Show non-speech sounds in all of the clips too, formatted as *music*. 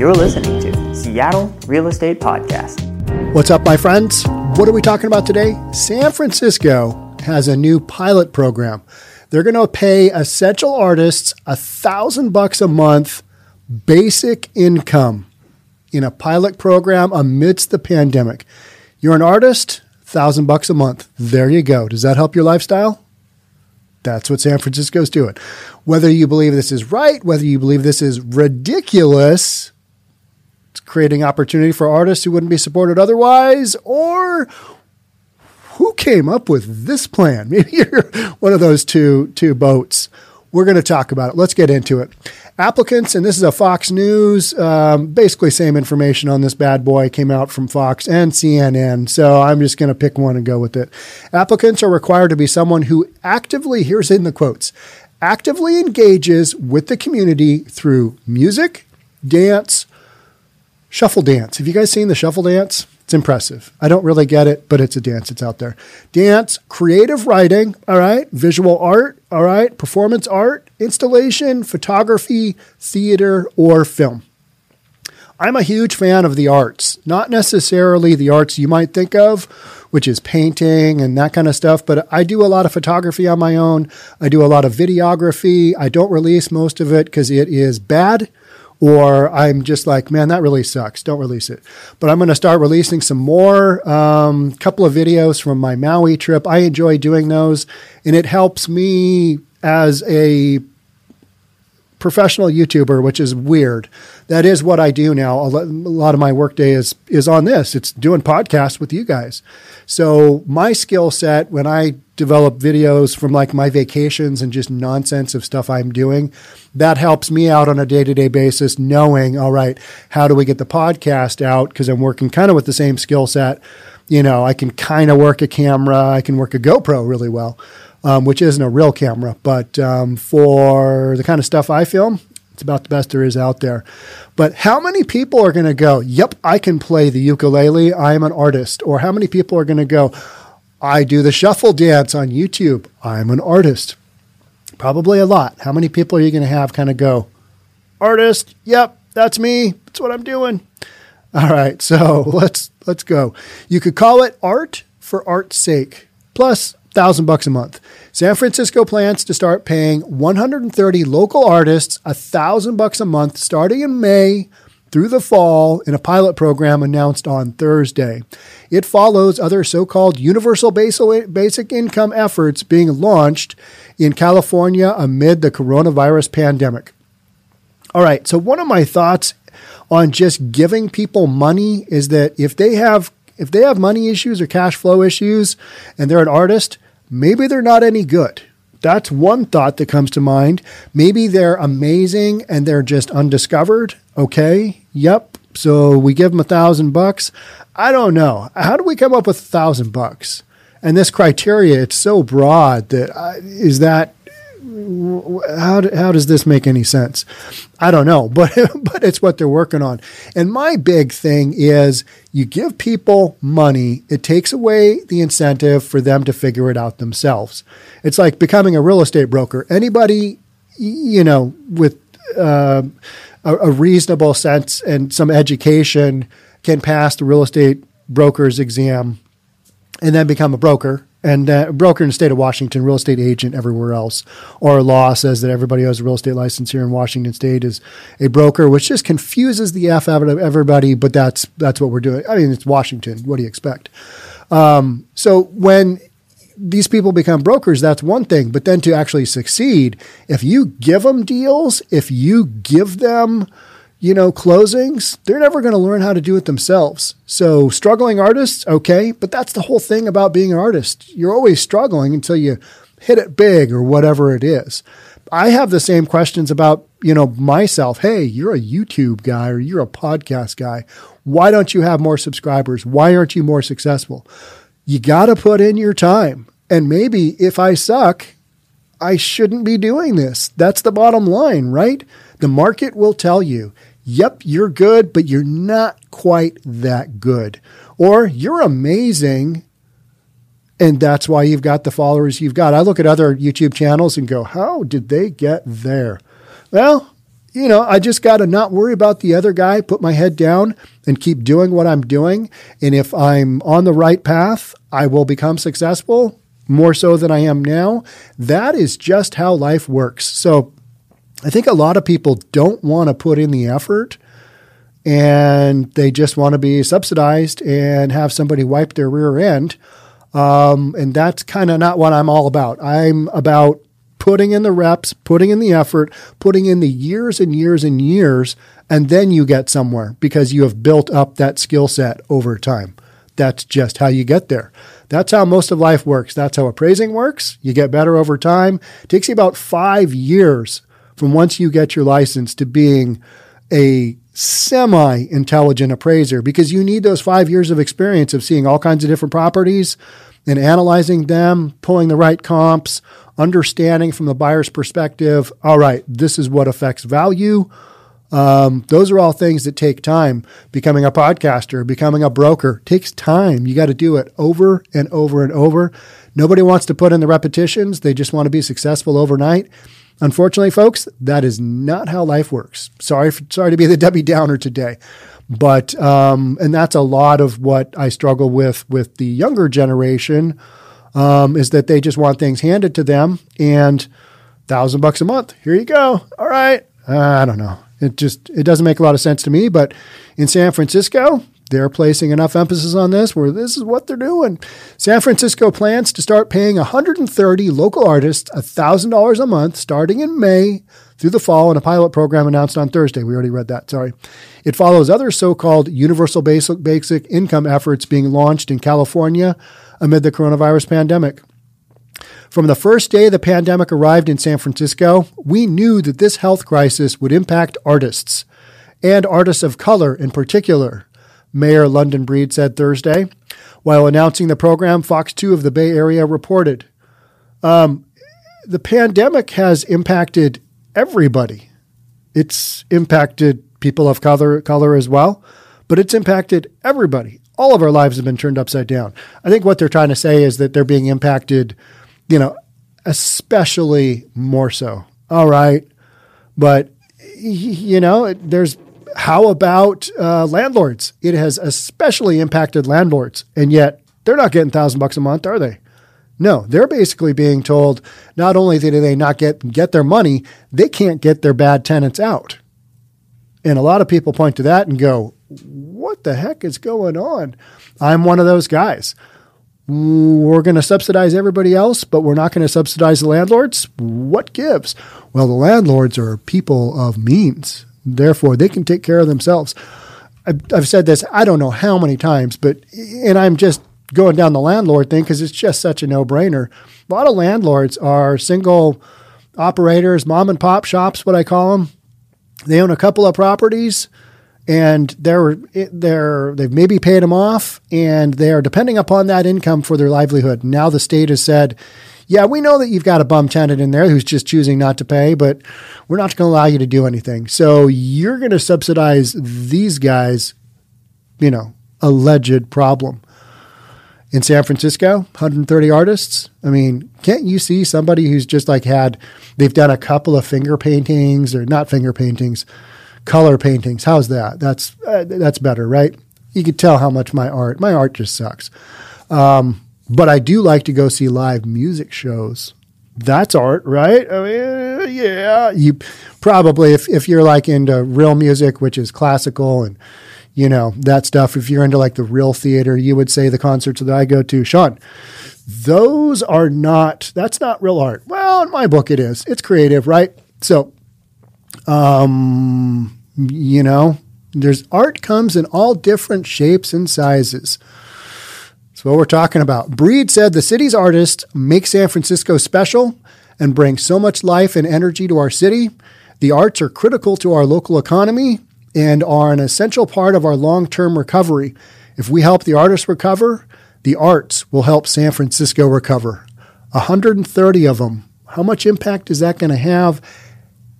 You're listening to Seattle Real Estate Podcast. What's up, my friends? What are we talking about today? San Francisco has a new pilot program. They're going to pay essential artists a thousand bucks a month basic income in a pilot program amidst the pandemic. You're an artist, thousand bucks a month. There you go. Does that help your lifestyle? That's what San Francisco's doing. Whether you believe this is right, whether you believe this is ridiculous, creating opportunity for artists who wouldn't be supported otherwise, or who came up with this plan? *laughs* Maybe you're one of those two two boats. We're going to talk about it. Let's get into it. Applicants, and this is a Fox News, um, basically same information on this bad boy came out from Fox and CNN. So I'm just going to pick one and go with it. Applicants are required to be someone who actively, here's in the quotes, actively engages with the community through music, dance, shuffle dance. Have you guys seen the shuffle dance? It's impressive. I don't really get it, but it's a dance. It's out there. Dance, creative writing, all right, visual art, all right, performance art, installation, photography, theater, or film. I'm a huge fan of the arts, not necessarily the arts you might think of, which is painting and that kind of stuff, but I do a lot of photography on my own. I do a lot of videography. I don't release most of it because it is bad or I'm just like, man, that really sucks. Don't release it. But I'm going to start releasing some more. Um, couple of videos from my Maui trip. I enjoy doing those, and it helps me as a professional YouTuber, which is weird. That is what I do now. A lot of my workday is is on this. It's doing podcasts with you guys. So my skill set when I develop videos from like my vacations and just nonsense of stuff I'm doing, that helps me out on a day-to-day basis knowing, all right, how do we get the podcast out because I'm working kind of with the same skill set. You know, I can kind of work a camera, I can work a GoPro really well um, which isn't a real camera, but um, for the kind of stuff I film, it's about the best there is out there. But how many people are going to go, yep, I can play the ukulele, I am an artist? Or how many people are going to go, I do the shuffle dance on YouTube, I'm an artist? Probably a lot. How many people are you going to have kind of go, artist, yep, that's me, that's what I'm doing? All right, so *laughs* let's let's go. You could call it art for art's sake. Plus, thousand bucks a month. San Francisco plans to start paying 130 local artists a thousand bucks a month starting in May through the fall in a pilot program announced on Thursday. It follows other so called universal basic income efforts being launched in California amid the coronavirus pandemic. All right, so one of my thoughts on just giving people money is that if they have if they have money issues or cash flow issues and they're an artist, maybe they're not any good. That's one thought that comes to mind. Maybe they're amazing and they're just undiscovered. Okay. Yep. So we give them a thousand bucks. I don't know. How do we come up with a thousand bucks? And this criteria, it's so broad that uh, is that how, how does this make any sense? I don't know, *laughs* but but it's what they're working on. And my big thing is you give people money, it takes away the incentive for them to figure it out themselves. It's like becoming a real estate broker. Anybody, you know, with uh, a, a reasonable sense and some education can pass the real estate broker's exam and then become a broker and uh, broker in the state of Washington, real estate agent everywhere else. Or law says that everybody who has a real estate license here in Washington State is a broker, which just confuses the f out of everybody. But that's that's what we're doing. I mean, it's Washington. What do you expect? Um, so when these people become brokers, that's one thing. But then to actually succeed, if you give them deals, if you give them you know, closings, they're never going to learn how to do it themselves. So, struggling artists, okay, but that's the whole thing about being an artist. You're always struggling until you hit it big or whatever it is. I have the same questions about, you know, myself. Hey, you're a YouTube guy or you're a podcast guy. Why don't you have more subscribers? Why aren't you more successful? You got to put in your time. And maybe if I suck, I shouldn't be doing this. That's the bottom line, right? The market will tell you yep, you're good, but you're not quite that good. Or you're amazing, and that's why you've got the followers you've got. I look at other YouTube channels and go, how did they get there? Well, you know, I just got to not worry about the other guy, put my head down and keep doing what I'm doing. And if I'm on the right path, I will become successful more so than I am now. That is just how life works. So I think a lot of people don't want to put in the effort and they just want to be subsidized and have somebody wipe their rear end. Um, and that's kind of not what I'm all about. I'm about putting in the reps, putting in the effort, putting in the years and years and years, and then you get somewhere because you have built up that skill set over time. That's just how you get there. That's how most of life works. That's how appraising works. You get better over time. It takes you about five years from once you get your license to being a semi intelligent appraiser because you need those five years of experience of seeing all kinds of different properties and analyzing them, pulling the right comps, understanding from the buyer's perspective, all right, this is what affects value. Um, those are all things that take time. Becoming a podcaster, becoming a broker takes time. You got to do it over and over and over. Nobody wants to put in the repetitions. They just want to be successful overnight. Unfortunately, folks, that is not how life works. Sorry, for, sorry to be the Debbie Downer today, but um, and that's a lot of what I struggle with with the younger generation um, is that they just want things handed to them and thousand bucks a month. Here you go. All right. Uh, I don't know. It just it doesn't make a lot of sense to me. But in San Francisco, they're placing enough emphasis on this where this is what they're doing. San Francisco plans to start paying 130 local artists $1,000 a month starting in May through the fall in a pilot program announced on Thursday. We already read that, sorry. It follows other so called universal basic, basic income efforts being launched in California amid the coronavirus pandemic. From the first day the pandemic arrived in San Francisco, we knew that this health crisis would impact artists, and artists of color in particular, Mayor London Breed said Thursday. While announcing the program, Fox 2 of the Bay Area reported um, the pandemic has impacted everybody. It's impacted people of color, color as well, but it's impacted everybody all of our lives have been turned upside down. I think what they're trying to say is that they're being impacted, you know, especially more so. All right. But, you know, there's how about uh, landlords? It has especially impacted landlords, and yet they're not getting thousand bucks a month, are they? No, they're basically being told not only do they not get get their money, they can't get their bad tenants out. And a lot of people point to that and go, what the heck is going on? I'm one of those guys. We're going to subsidize everybody else, but we're not going to subsidize the landlords. What gives? Well, the landlords are people of means. Therefore, they can take care of themselves. I've said this, I don't know how many times, but, and I'm just going down the landlord thing because it's just such a no brainer. A lot of landlords are single operators, mom and pop shops, what I call them. They own a couple of properties and they're they're they've maybe paid them off and they are depending upon that income for their livelihood. Now the state has said, yeah, we know that you've got a bum tenant in there who's just choosing not to pay, but we're not going to allow you to do anything. So you're going to subsidize these guys, you know, alleged problem. In San Francisco, 130 artists. I mean, can't you see somebody who's just like had, they've done a couple of finger paintings or not finger paintings, color paintings. How's that? That's uh, that's better, right? You could tell how much my art my art just sucks. Um, but I do like to go see live music shows. That's art, right? I mean, yeah. You probably if if you're like into real music, which is classical and you know that stuff. If you're into like the real theater, you would say the concerts that I go to, Sean. Those are not. That's not real art. Well, in my book, it is. It's creative, right? So um, you know, there's art comes in all different shapes and sizes. That's what we're talking about. Breed said the city's artists make San Francisco special and bring so much life and energy to our city. The arts are critical to our local economy and are an essential part of our long term recovery. If we help the artists recover, the arts will help San Francisco recover. 130 of them. How much impact is that going to have?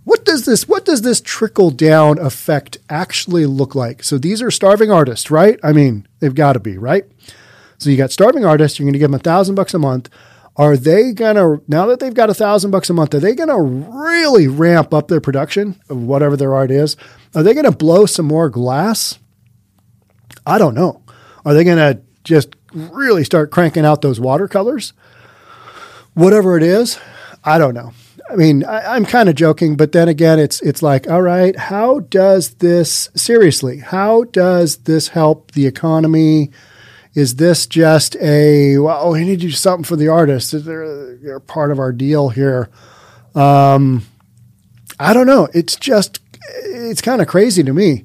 what does this what does this trickle down effect actually look like? So these are starving artists, right? I mean, they've got to be, right? So you got starving artists, you're going to give them a thousand bucks a month. are they gonna now that they've got a thousand bucks a month? Are they gonna really ramp up their production of whatever their art is? Are they gonna blow some more glass? I don't know. Are they gonna just really start cranking out those watercolors? Whatever it is, I don't know. I mean, I, am kind of joking, but then again, it's it's like, all right, how does this seriously? How does this help the economy? Is this just a well? We need to do something for the artists. They're, they're part of our deal here. Um, I don't know. It's just it's kind of crazy to me.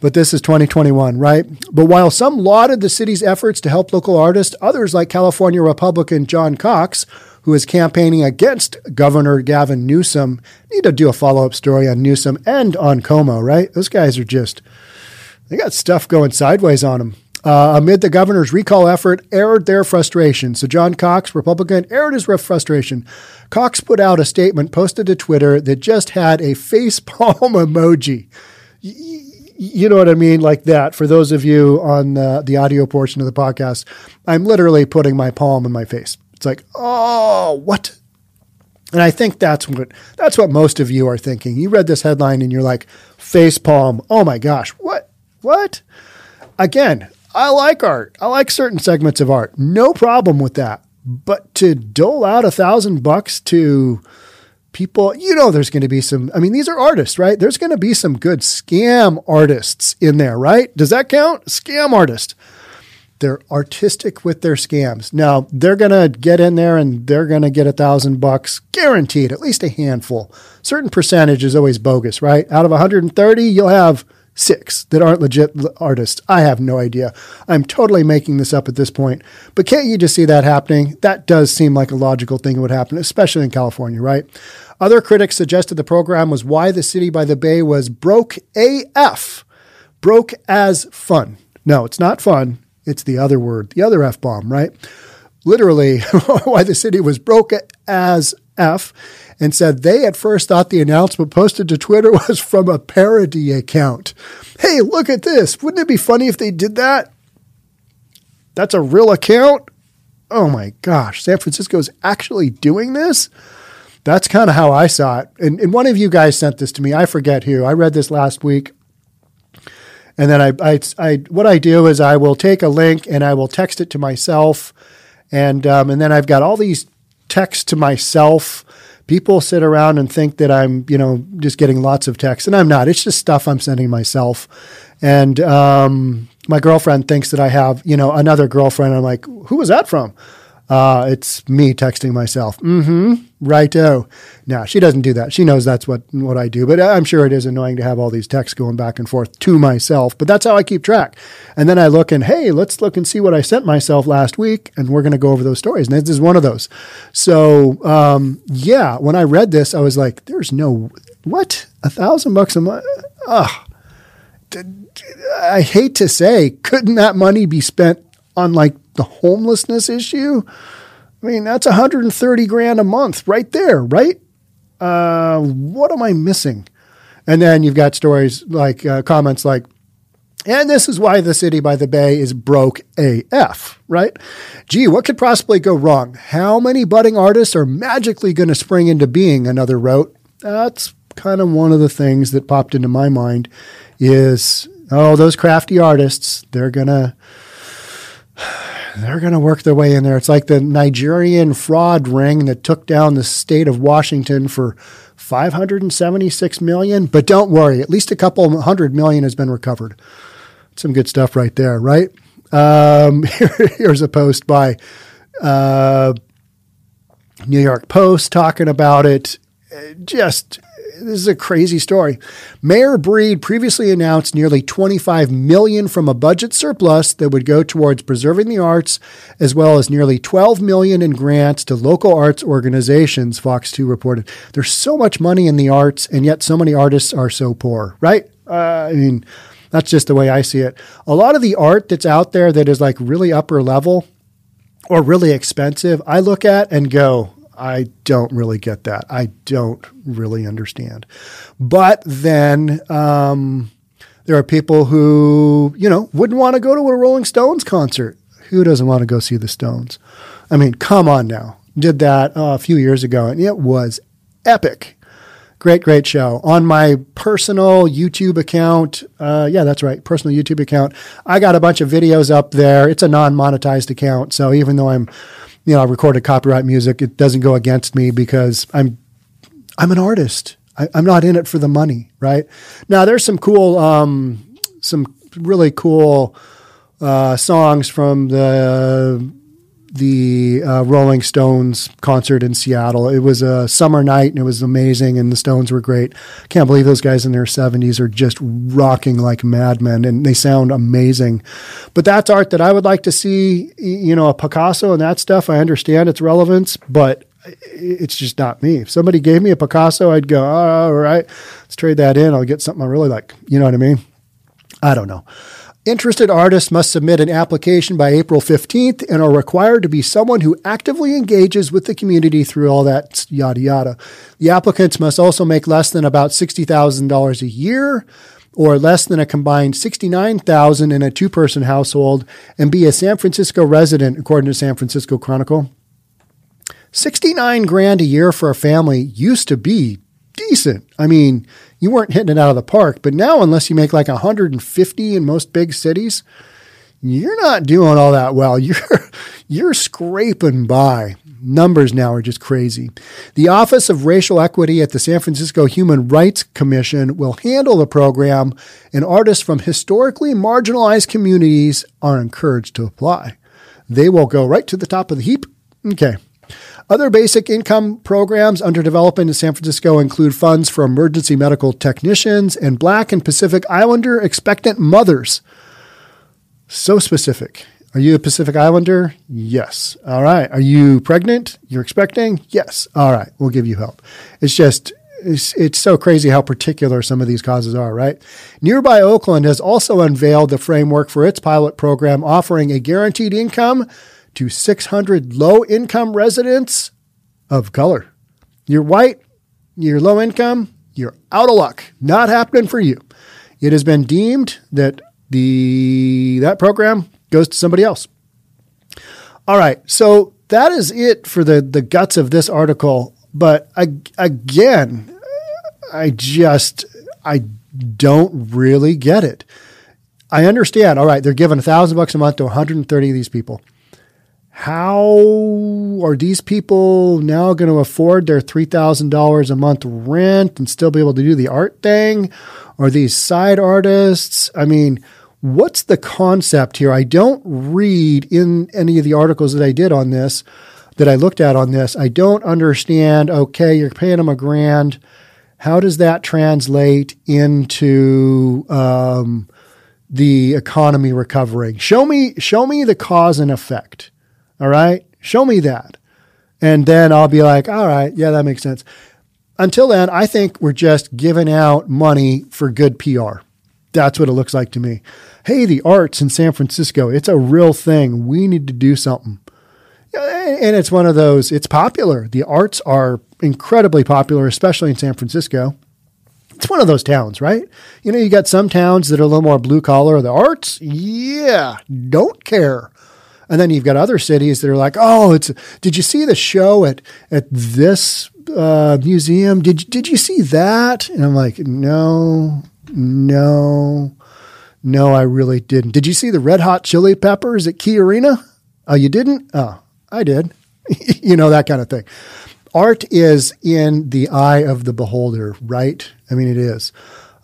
But this is 2021, right? But while some lauded the city's efforts to help local artists, others like California Republican John Cox who is campaigning against Governor Gavin Newsom. Need to do a follow up story on Newsom and on Cuomo, right? Those guys are just, they got stuff going sideways on them. Uh, amid the governor's recall effort, aired their frustration. So John Cox, Republican, aired his frustration. Cox put out a statement posted to Twitter that just had a face palm *laughs* emoji. you know what I mean? Like that. For those of you on the, the audio portion of the podcast, I'm literally putting my palm in my face. It's like, oh, what? And I think that's what that's what most of you are thinking. You read this headline and you're like, face palm. Oh my gosh, what? What? Again, I like art. I like certain segments of art. No problem with that. But to dole out a thousand bucks to people, you know, there's going to be some. I mean, these are artists, right? There's going to be some good scam artists in there, right? Does that count? Scam artist. They're artistic with their scams. Now they're gonna get in there and they're gonna get a thousand bucks guaranteed, at least a handful. Certain percentage is always bogus, right? Out of 130, you'll have six that aren't legit artists. I have no idea. I'm totally making this up at this point. But can't you just see that happening? That does seem like a logical thing would happen, especially in California, right? Other critics suggested the program was why the city by the bay was broke AF. Broke as fun. No, it's not fun. It's the other word, the other F bomb, right? Literally, *laughs* why the city was broke as F and said they at first thought the announcement posted to Twitter *laughs* was from a parody account. Hey, look at this. Wouldn't it be funny if they did that? That's a real account? Oh my gosh, San Francisco's actually doing this? That's kind of how I saw it. And, and one of you guys sent this to me. I forget who. I read this last week. And then I, I, I, what I do is I will take a link and I will text it to myself, and um, and then I've got all these texts to myself. People sit around and think that I'm, you know, just getting lots of texts, and I'm not. It's just stuff I'm sending myself, and um, my girlfriend thinks that I have, you know, another girlfriend. I'm like, who was that from? Uh, it's me texting myself. Mm-hmm. Righto. Now she doesn't do that. She knows that's what what I do. But I'm sure it is annoying to have all these texts going back and forth to myself. But that's how I keep track. And then I look and hey, let's look and see what I sent myself last week, and we're going to go over those stories. And this is one of those. So um, yeah, when I read this, I was like, "There's no what a thousand bucks a month." Ugh. I hate to say, couldn't that money be spent on like the homelessness issue, I mean, that's 130 grand a month right there, right? Uh, what am I missing? And then you've got stories like uh, comments like, and this is why the city by the bay is broke AF, right? Gee, what could possibly go wrong? How many budding artists are magically going to spring into being? Another wrote. That's kind of one of the things that popped into my mind is, oh, those crafty artists, they're going to they're going to work their way in there. It's like the Nigerian fraud ring that took down the state of Washington for 576 million. But don't worry, at least a couple hundred million has been recovered. Some good stuff right there, right? Um, *laughs* here's a post by uh, New York Post talking about it. Just this is a crazy story. Mayor Breed previously announced nearly 25 million from a budget surplus that would go towards preserving the arts, as well as nearly 12 million in grants to local arts organizations. Fox 2 reported. There's so much money in the arts, and yet so many artists are so poor, right? Uh, I mean, that's just the way I see it. A lot of the art that's out there that is like really upper level or really expensive, I look at and go, I don't really get that. I don't really understand. But then um, there are people who, you know, wouldn't want to go to a Rolling Stones concert. Who doesn't want to go see the Stones? I mean, come on now. Did that uh, a few years ago, and it was epic. Great, great show. On my personal YouTube account, uh, yeah, that's right, personal YouTube account, I got a bunch of videos up there. It's a non monetized account. So even though I'm, you know, I recorded copyright music, it doesn't go against me because I'm, I'm an artist. I, am not in it for the money, right? Now, there's some cool, um, some really cool uh, songs from the the uh, Rolling Stones concert in Seattle. It was a summer night and it was amazing, and the Stones were great. Can't believe those guys in their 70s are just rocking like madmen, and they sound amazing. But that's art that I would like to see. You know, a Picasso and that stuff. I understand its relevance, but it's just not me. If somebody gave me a Picasso, I'd go, all right, let's trade that in. I'll get something I really like. You know what I mean? I don't know. Interested artists must submit an application by April 15th and are required to be someone who actively engages with the community through all that yada yada. The applicants must also make less than about $60,000 a year or less than a combined 69,000 in a two-person household and be a San Francisco resident according to San Francisco Chronicle. 69 grand a year for a family used to be decent. I mean, you weren't hitting it out of the park, but now unless you make like 150 in most big cities, you're not doing all that well. *laughs* You're you're scraping by. Numbers now are just crazy. The Office of Racial Equity at the San Francisco Human Rights Commission will handle the program, and artists from historically marginalized communities are encouraged to apply. They will go right to the top of the heap. Okay. Other basic income programs under development in San Francisco include funds for emergency medical technicians and Black and Pacific Islander expectant mothers. So specific. Are you a Pacific Islander? Yes. All right. Are you pregnant? You're expecting? Yes. All right. We'll give you help. It's just, it's, it's so crazy how particular some of these causes are, right? Nearby Oakland has also unveiled the framework for its pilot program offering a guaranteed income to 600 low income residents of color. You're white, you're low income, you're out of luck. Not happening for you. It has been deemed that the that program goes to somebody else. All right, so that is it for the the guts of this article. But I, again, I just I don't really get it. I understand. All right, they're giving a thousand bucks a month to 130 of these people how are these people now going to afford their $3,000 a month rent and still be able to do the art thing? Are these side artists? I mean, what's the concept here? I don't read in any of the articles that I did on this, that I looked at on this. I don't understand, okay, you're paying them a grand. How does that translate into um, the economy recovering? Show me, show me the cause and effect. All right. Show me that. And then I'll be like, all right, yeah, that makes sense. Until then, I think we're just giving out money for good PR. That's what it looks like to me. Hey, the arts in San Francisco, it's a real thing. We need to do something. And it's one of those, it's popular. The arts are incredibly popular, especially in San Francisco. It's one of those towns, right? You know, you got some towns that are a little more blue collar. The arts, yeah, don't care. And then you've got other cities that are like, oh, it's. Did you see the show at at this uh, museum? Did did you see that? And I'm like, no, no, no, I really didn't. Did you see the Red Hot Chili Peppers at Key Arena? Oh, you didn't? Oh, I did. *laughs* you know that kind of thing. Art is in the eye of the beholder, right? I mean, it is.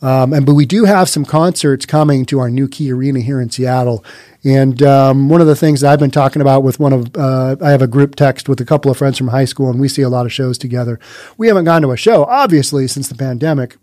Um, and but we do have some concerts coming to our new Key Arena here in Seattle. And um, one of the things that I've been talking about with one of, uh, I have a group text with a couple of friends from high school, and we see a lot of shows together. We haven't gone to a show, obviously, since the pandemic.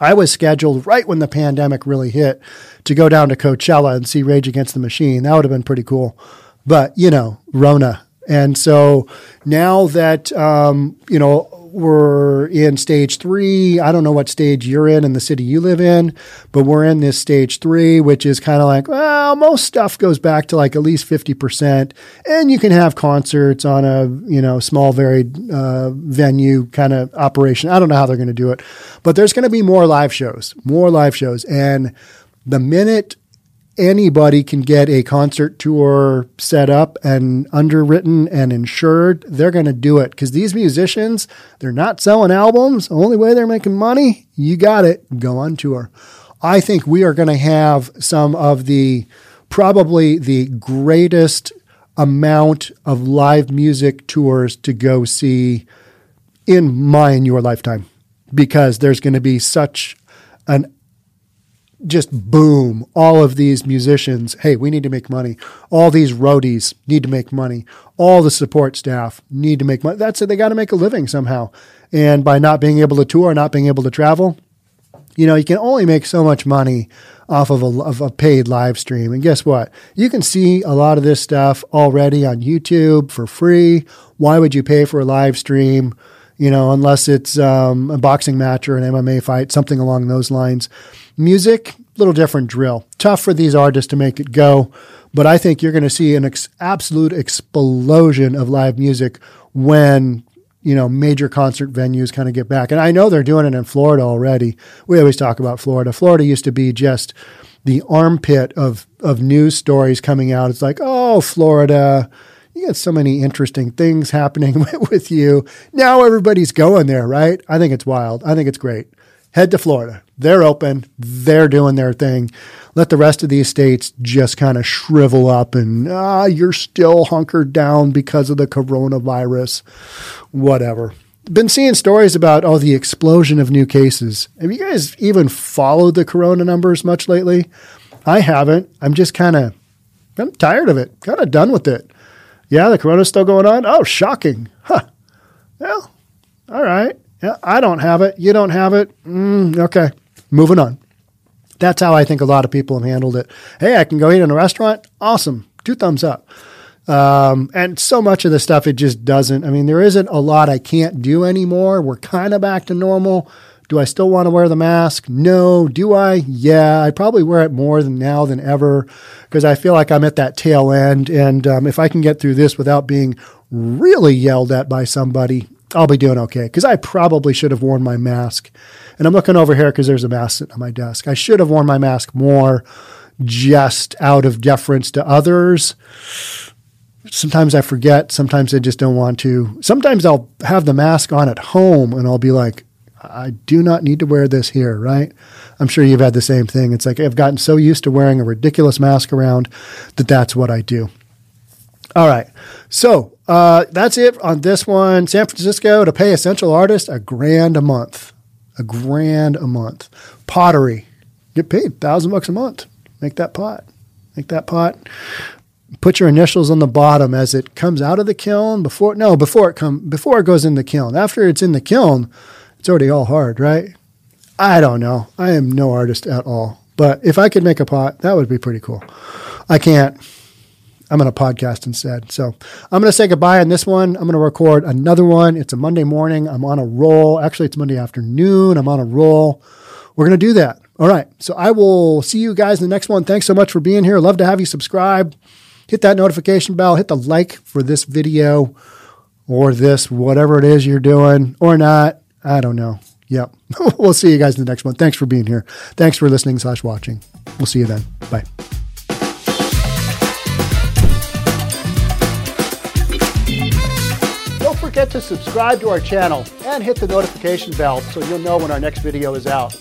I was scheduled right when the pandemic really hit to go down to Coachella and see Rage Against the Machine. That would have been pretty cool. But, you know, Rona. And so now that, um, you know, we're in stage three. I don't know what stage you're in in the city you live in, but we're in this stage three, which is kind of like, well, most stuff goes back to like at least 50%. And you can have concerts on a, you know, small, varied uh, venue kind of operation. I don't know how they're going to do it, but there's going to be more live shows, more live shows. And the minute anybody can get a concert tour set up and underwritten and insured, they're going to do it because these musicians, they're not selling albums. The only way they're making money, you got it, go on tour. I think we are going to have some of the probably the greatest amount of live music tours to go see in my and your lifetime because there's going to be such an just boom all of these musicians hey we need to make money. All these roadies need to make money. All the support staff need to make money. That's it. They got to make a living somehow. And by not being able to tour not being able to travel you know you can only make so much money off of a, of a paid live stream. And guess what? You can see a lot of this stuff already on youtube for free. Why would you pay for a live stream you know, unless it's um, a boxing match or an MMA fight, something along those lines. Music, a little different drill. Tough for these artists to make it go, but I think you're going to see an ex- absolute explosion of live music when you know major concert venues kind of get back. And I know they're doing it in Florida already. We always talk about Florida. Florida used to be just the armpit of of news stories coming out. It's like, oh, Florida you got so many interesting things happening *laughs* with you. Now everybody's going there, right? I think it's wild. I think it's great. Head to Florida. They're open. They're doing their thing. Let the rest of these states just kind of shrivel up and ah, you're still hunkered down because of the coronavirus. Whatever. Been seeing stories about oh the explosion of new cases. Have you guys even followed the corona numbers much lately? I haven't. I'm just kind of I'm tired of it. Kind of done with it. Yeah, the corona's still going on. Oh, shocking. Huh. Well, all right. Yeah, I don't have it. You don't have it. Mm, okay. Moving on. That's how I think a lot of people have handled it. Hey, I can go eat in a restaurant. Awesome. Two thumbs up. Um, and so much of the stuff, it just doesn't. I mean, there isn't a lot I can't do anymore. We're kind of back to normal. Do I still want to wear the mask? No. Do I? Yeah. I probably wear it more than now than ever because I feel like I'm at that tail end. And um, if I can get through this without being really yelled at by somebody, I'll be doing okay because I probably should have worn my mask. And I'm looking over here because there's a mask sitting on my desk. I should have worn my mask more just out of deference to others. Sometimes I forget. Sometimes I just don't want to. Sometimes I'll have the mask on at home and I'll be like, I do not need to wear this here, right? I'm sure you've had the same thing. It's like I've gotten so used to wearing a ridiculous mask around that that's what I do. All right. So uh, that's it on this one. San Francisco to pay essential artist a grand a month. A grand a month. Pottery. Get paid thousand bucks a month. Make that pot. Make that pot. Put your initials on the bottom as it comes out of the kiln before no before it come before it goes in the kiln. After it's in the kiln, it's already all hard, right? I don't know. I am no artist at all. But if I could make a pot, that would be pretty cool. I can't. I'm going to podcast instead. So I'm going to say goodbye on this one. I'm going to record another one. It's a Monday morning. I'm on a roll. Actually, it's Monday afternoon. I'm on a roll. We're going to do that. All right. So I will see you guys in the next one. Thanks so much for being here. Love to have you subscribe. Hit that notification bell. Hit the like for this video or this, whatever it is you're doing or not. I don't know. Yep. *laughs* we'll see you guys in the next one. Thanks for being here. Thanks for listening slash watching. We'll see you then. Bye. Don't forget to subscribe to our channel and hit the notification bell so you'll know when our next video is out.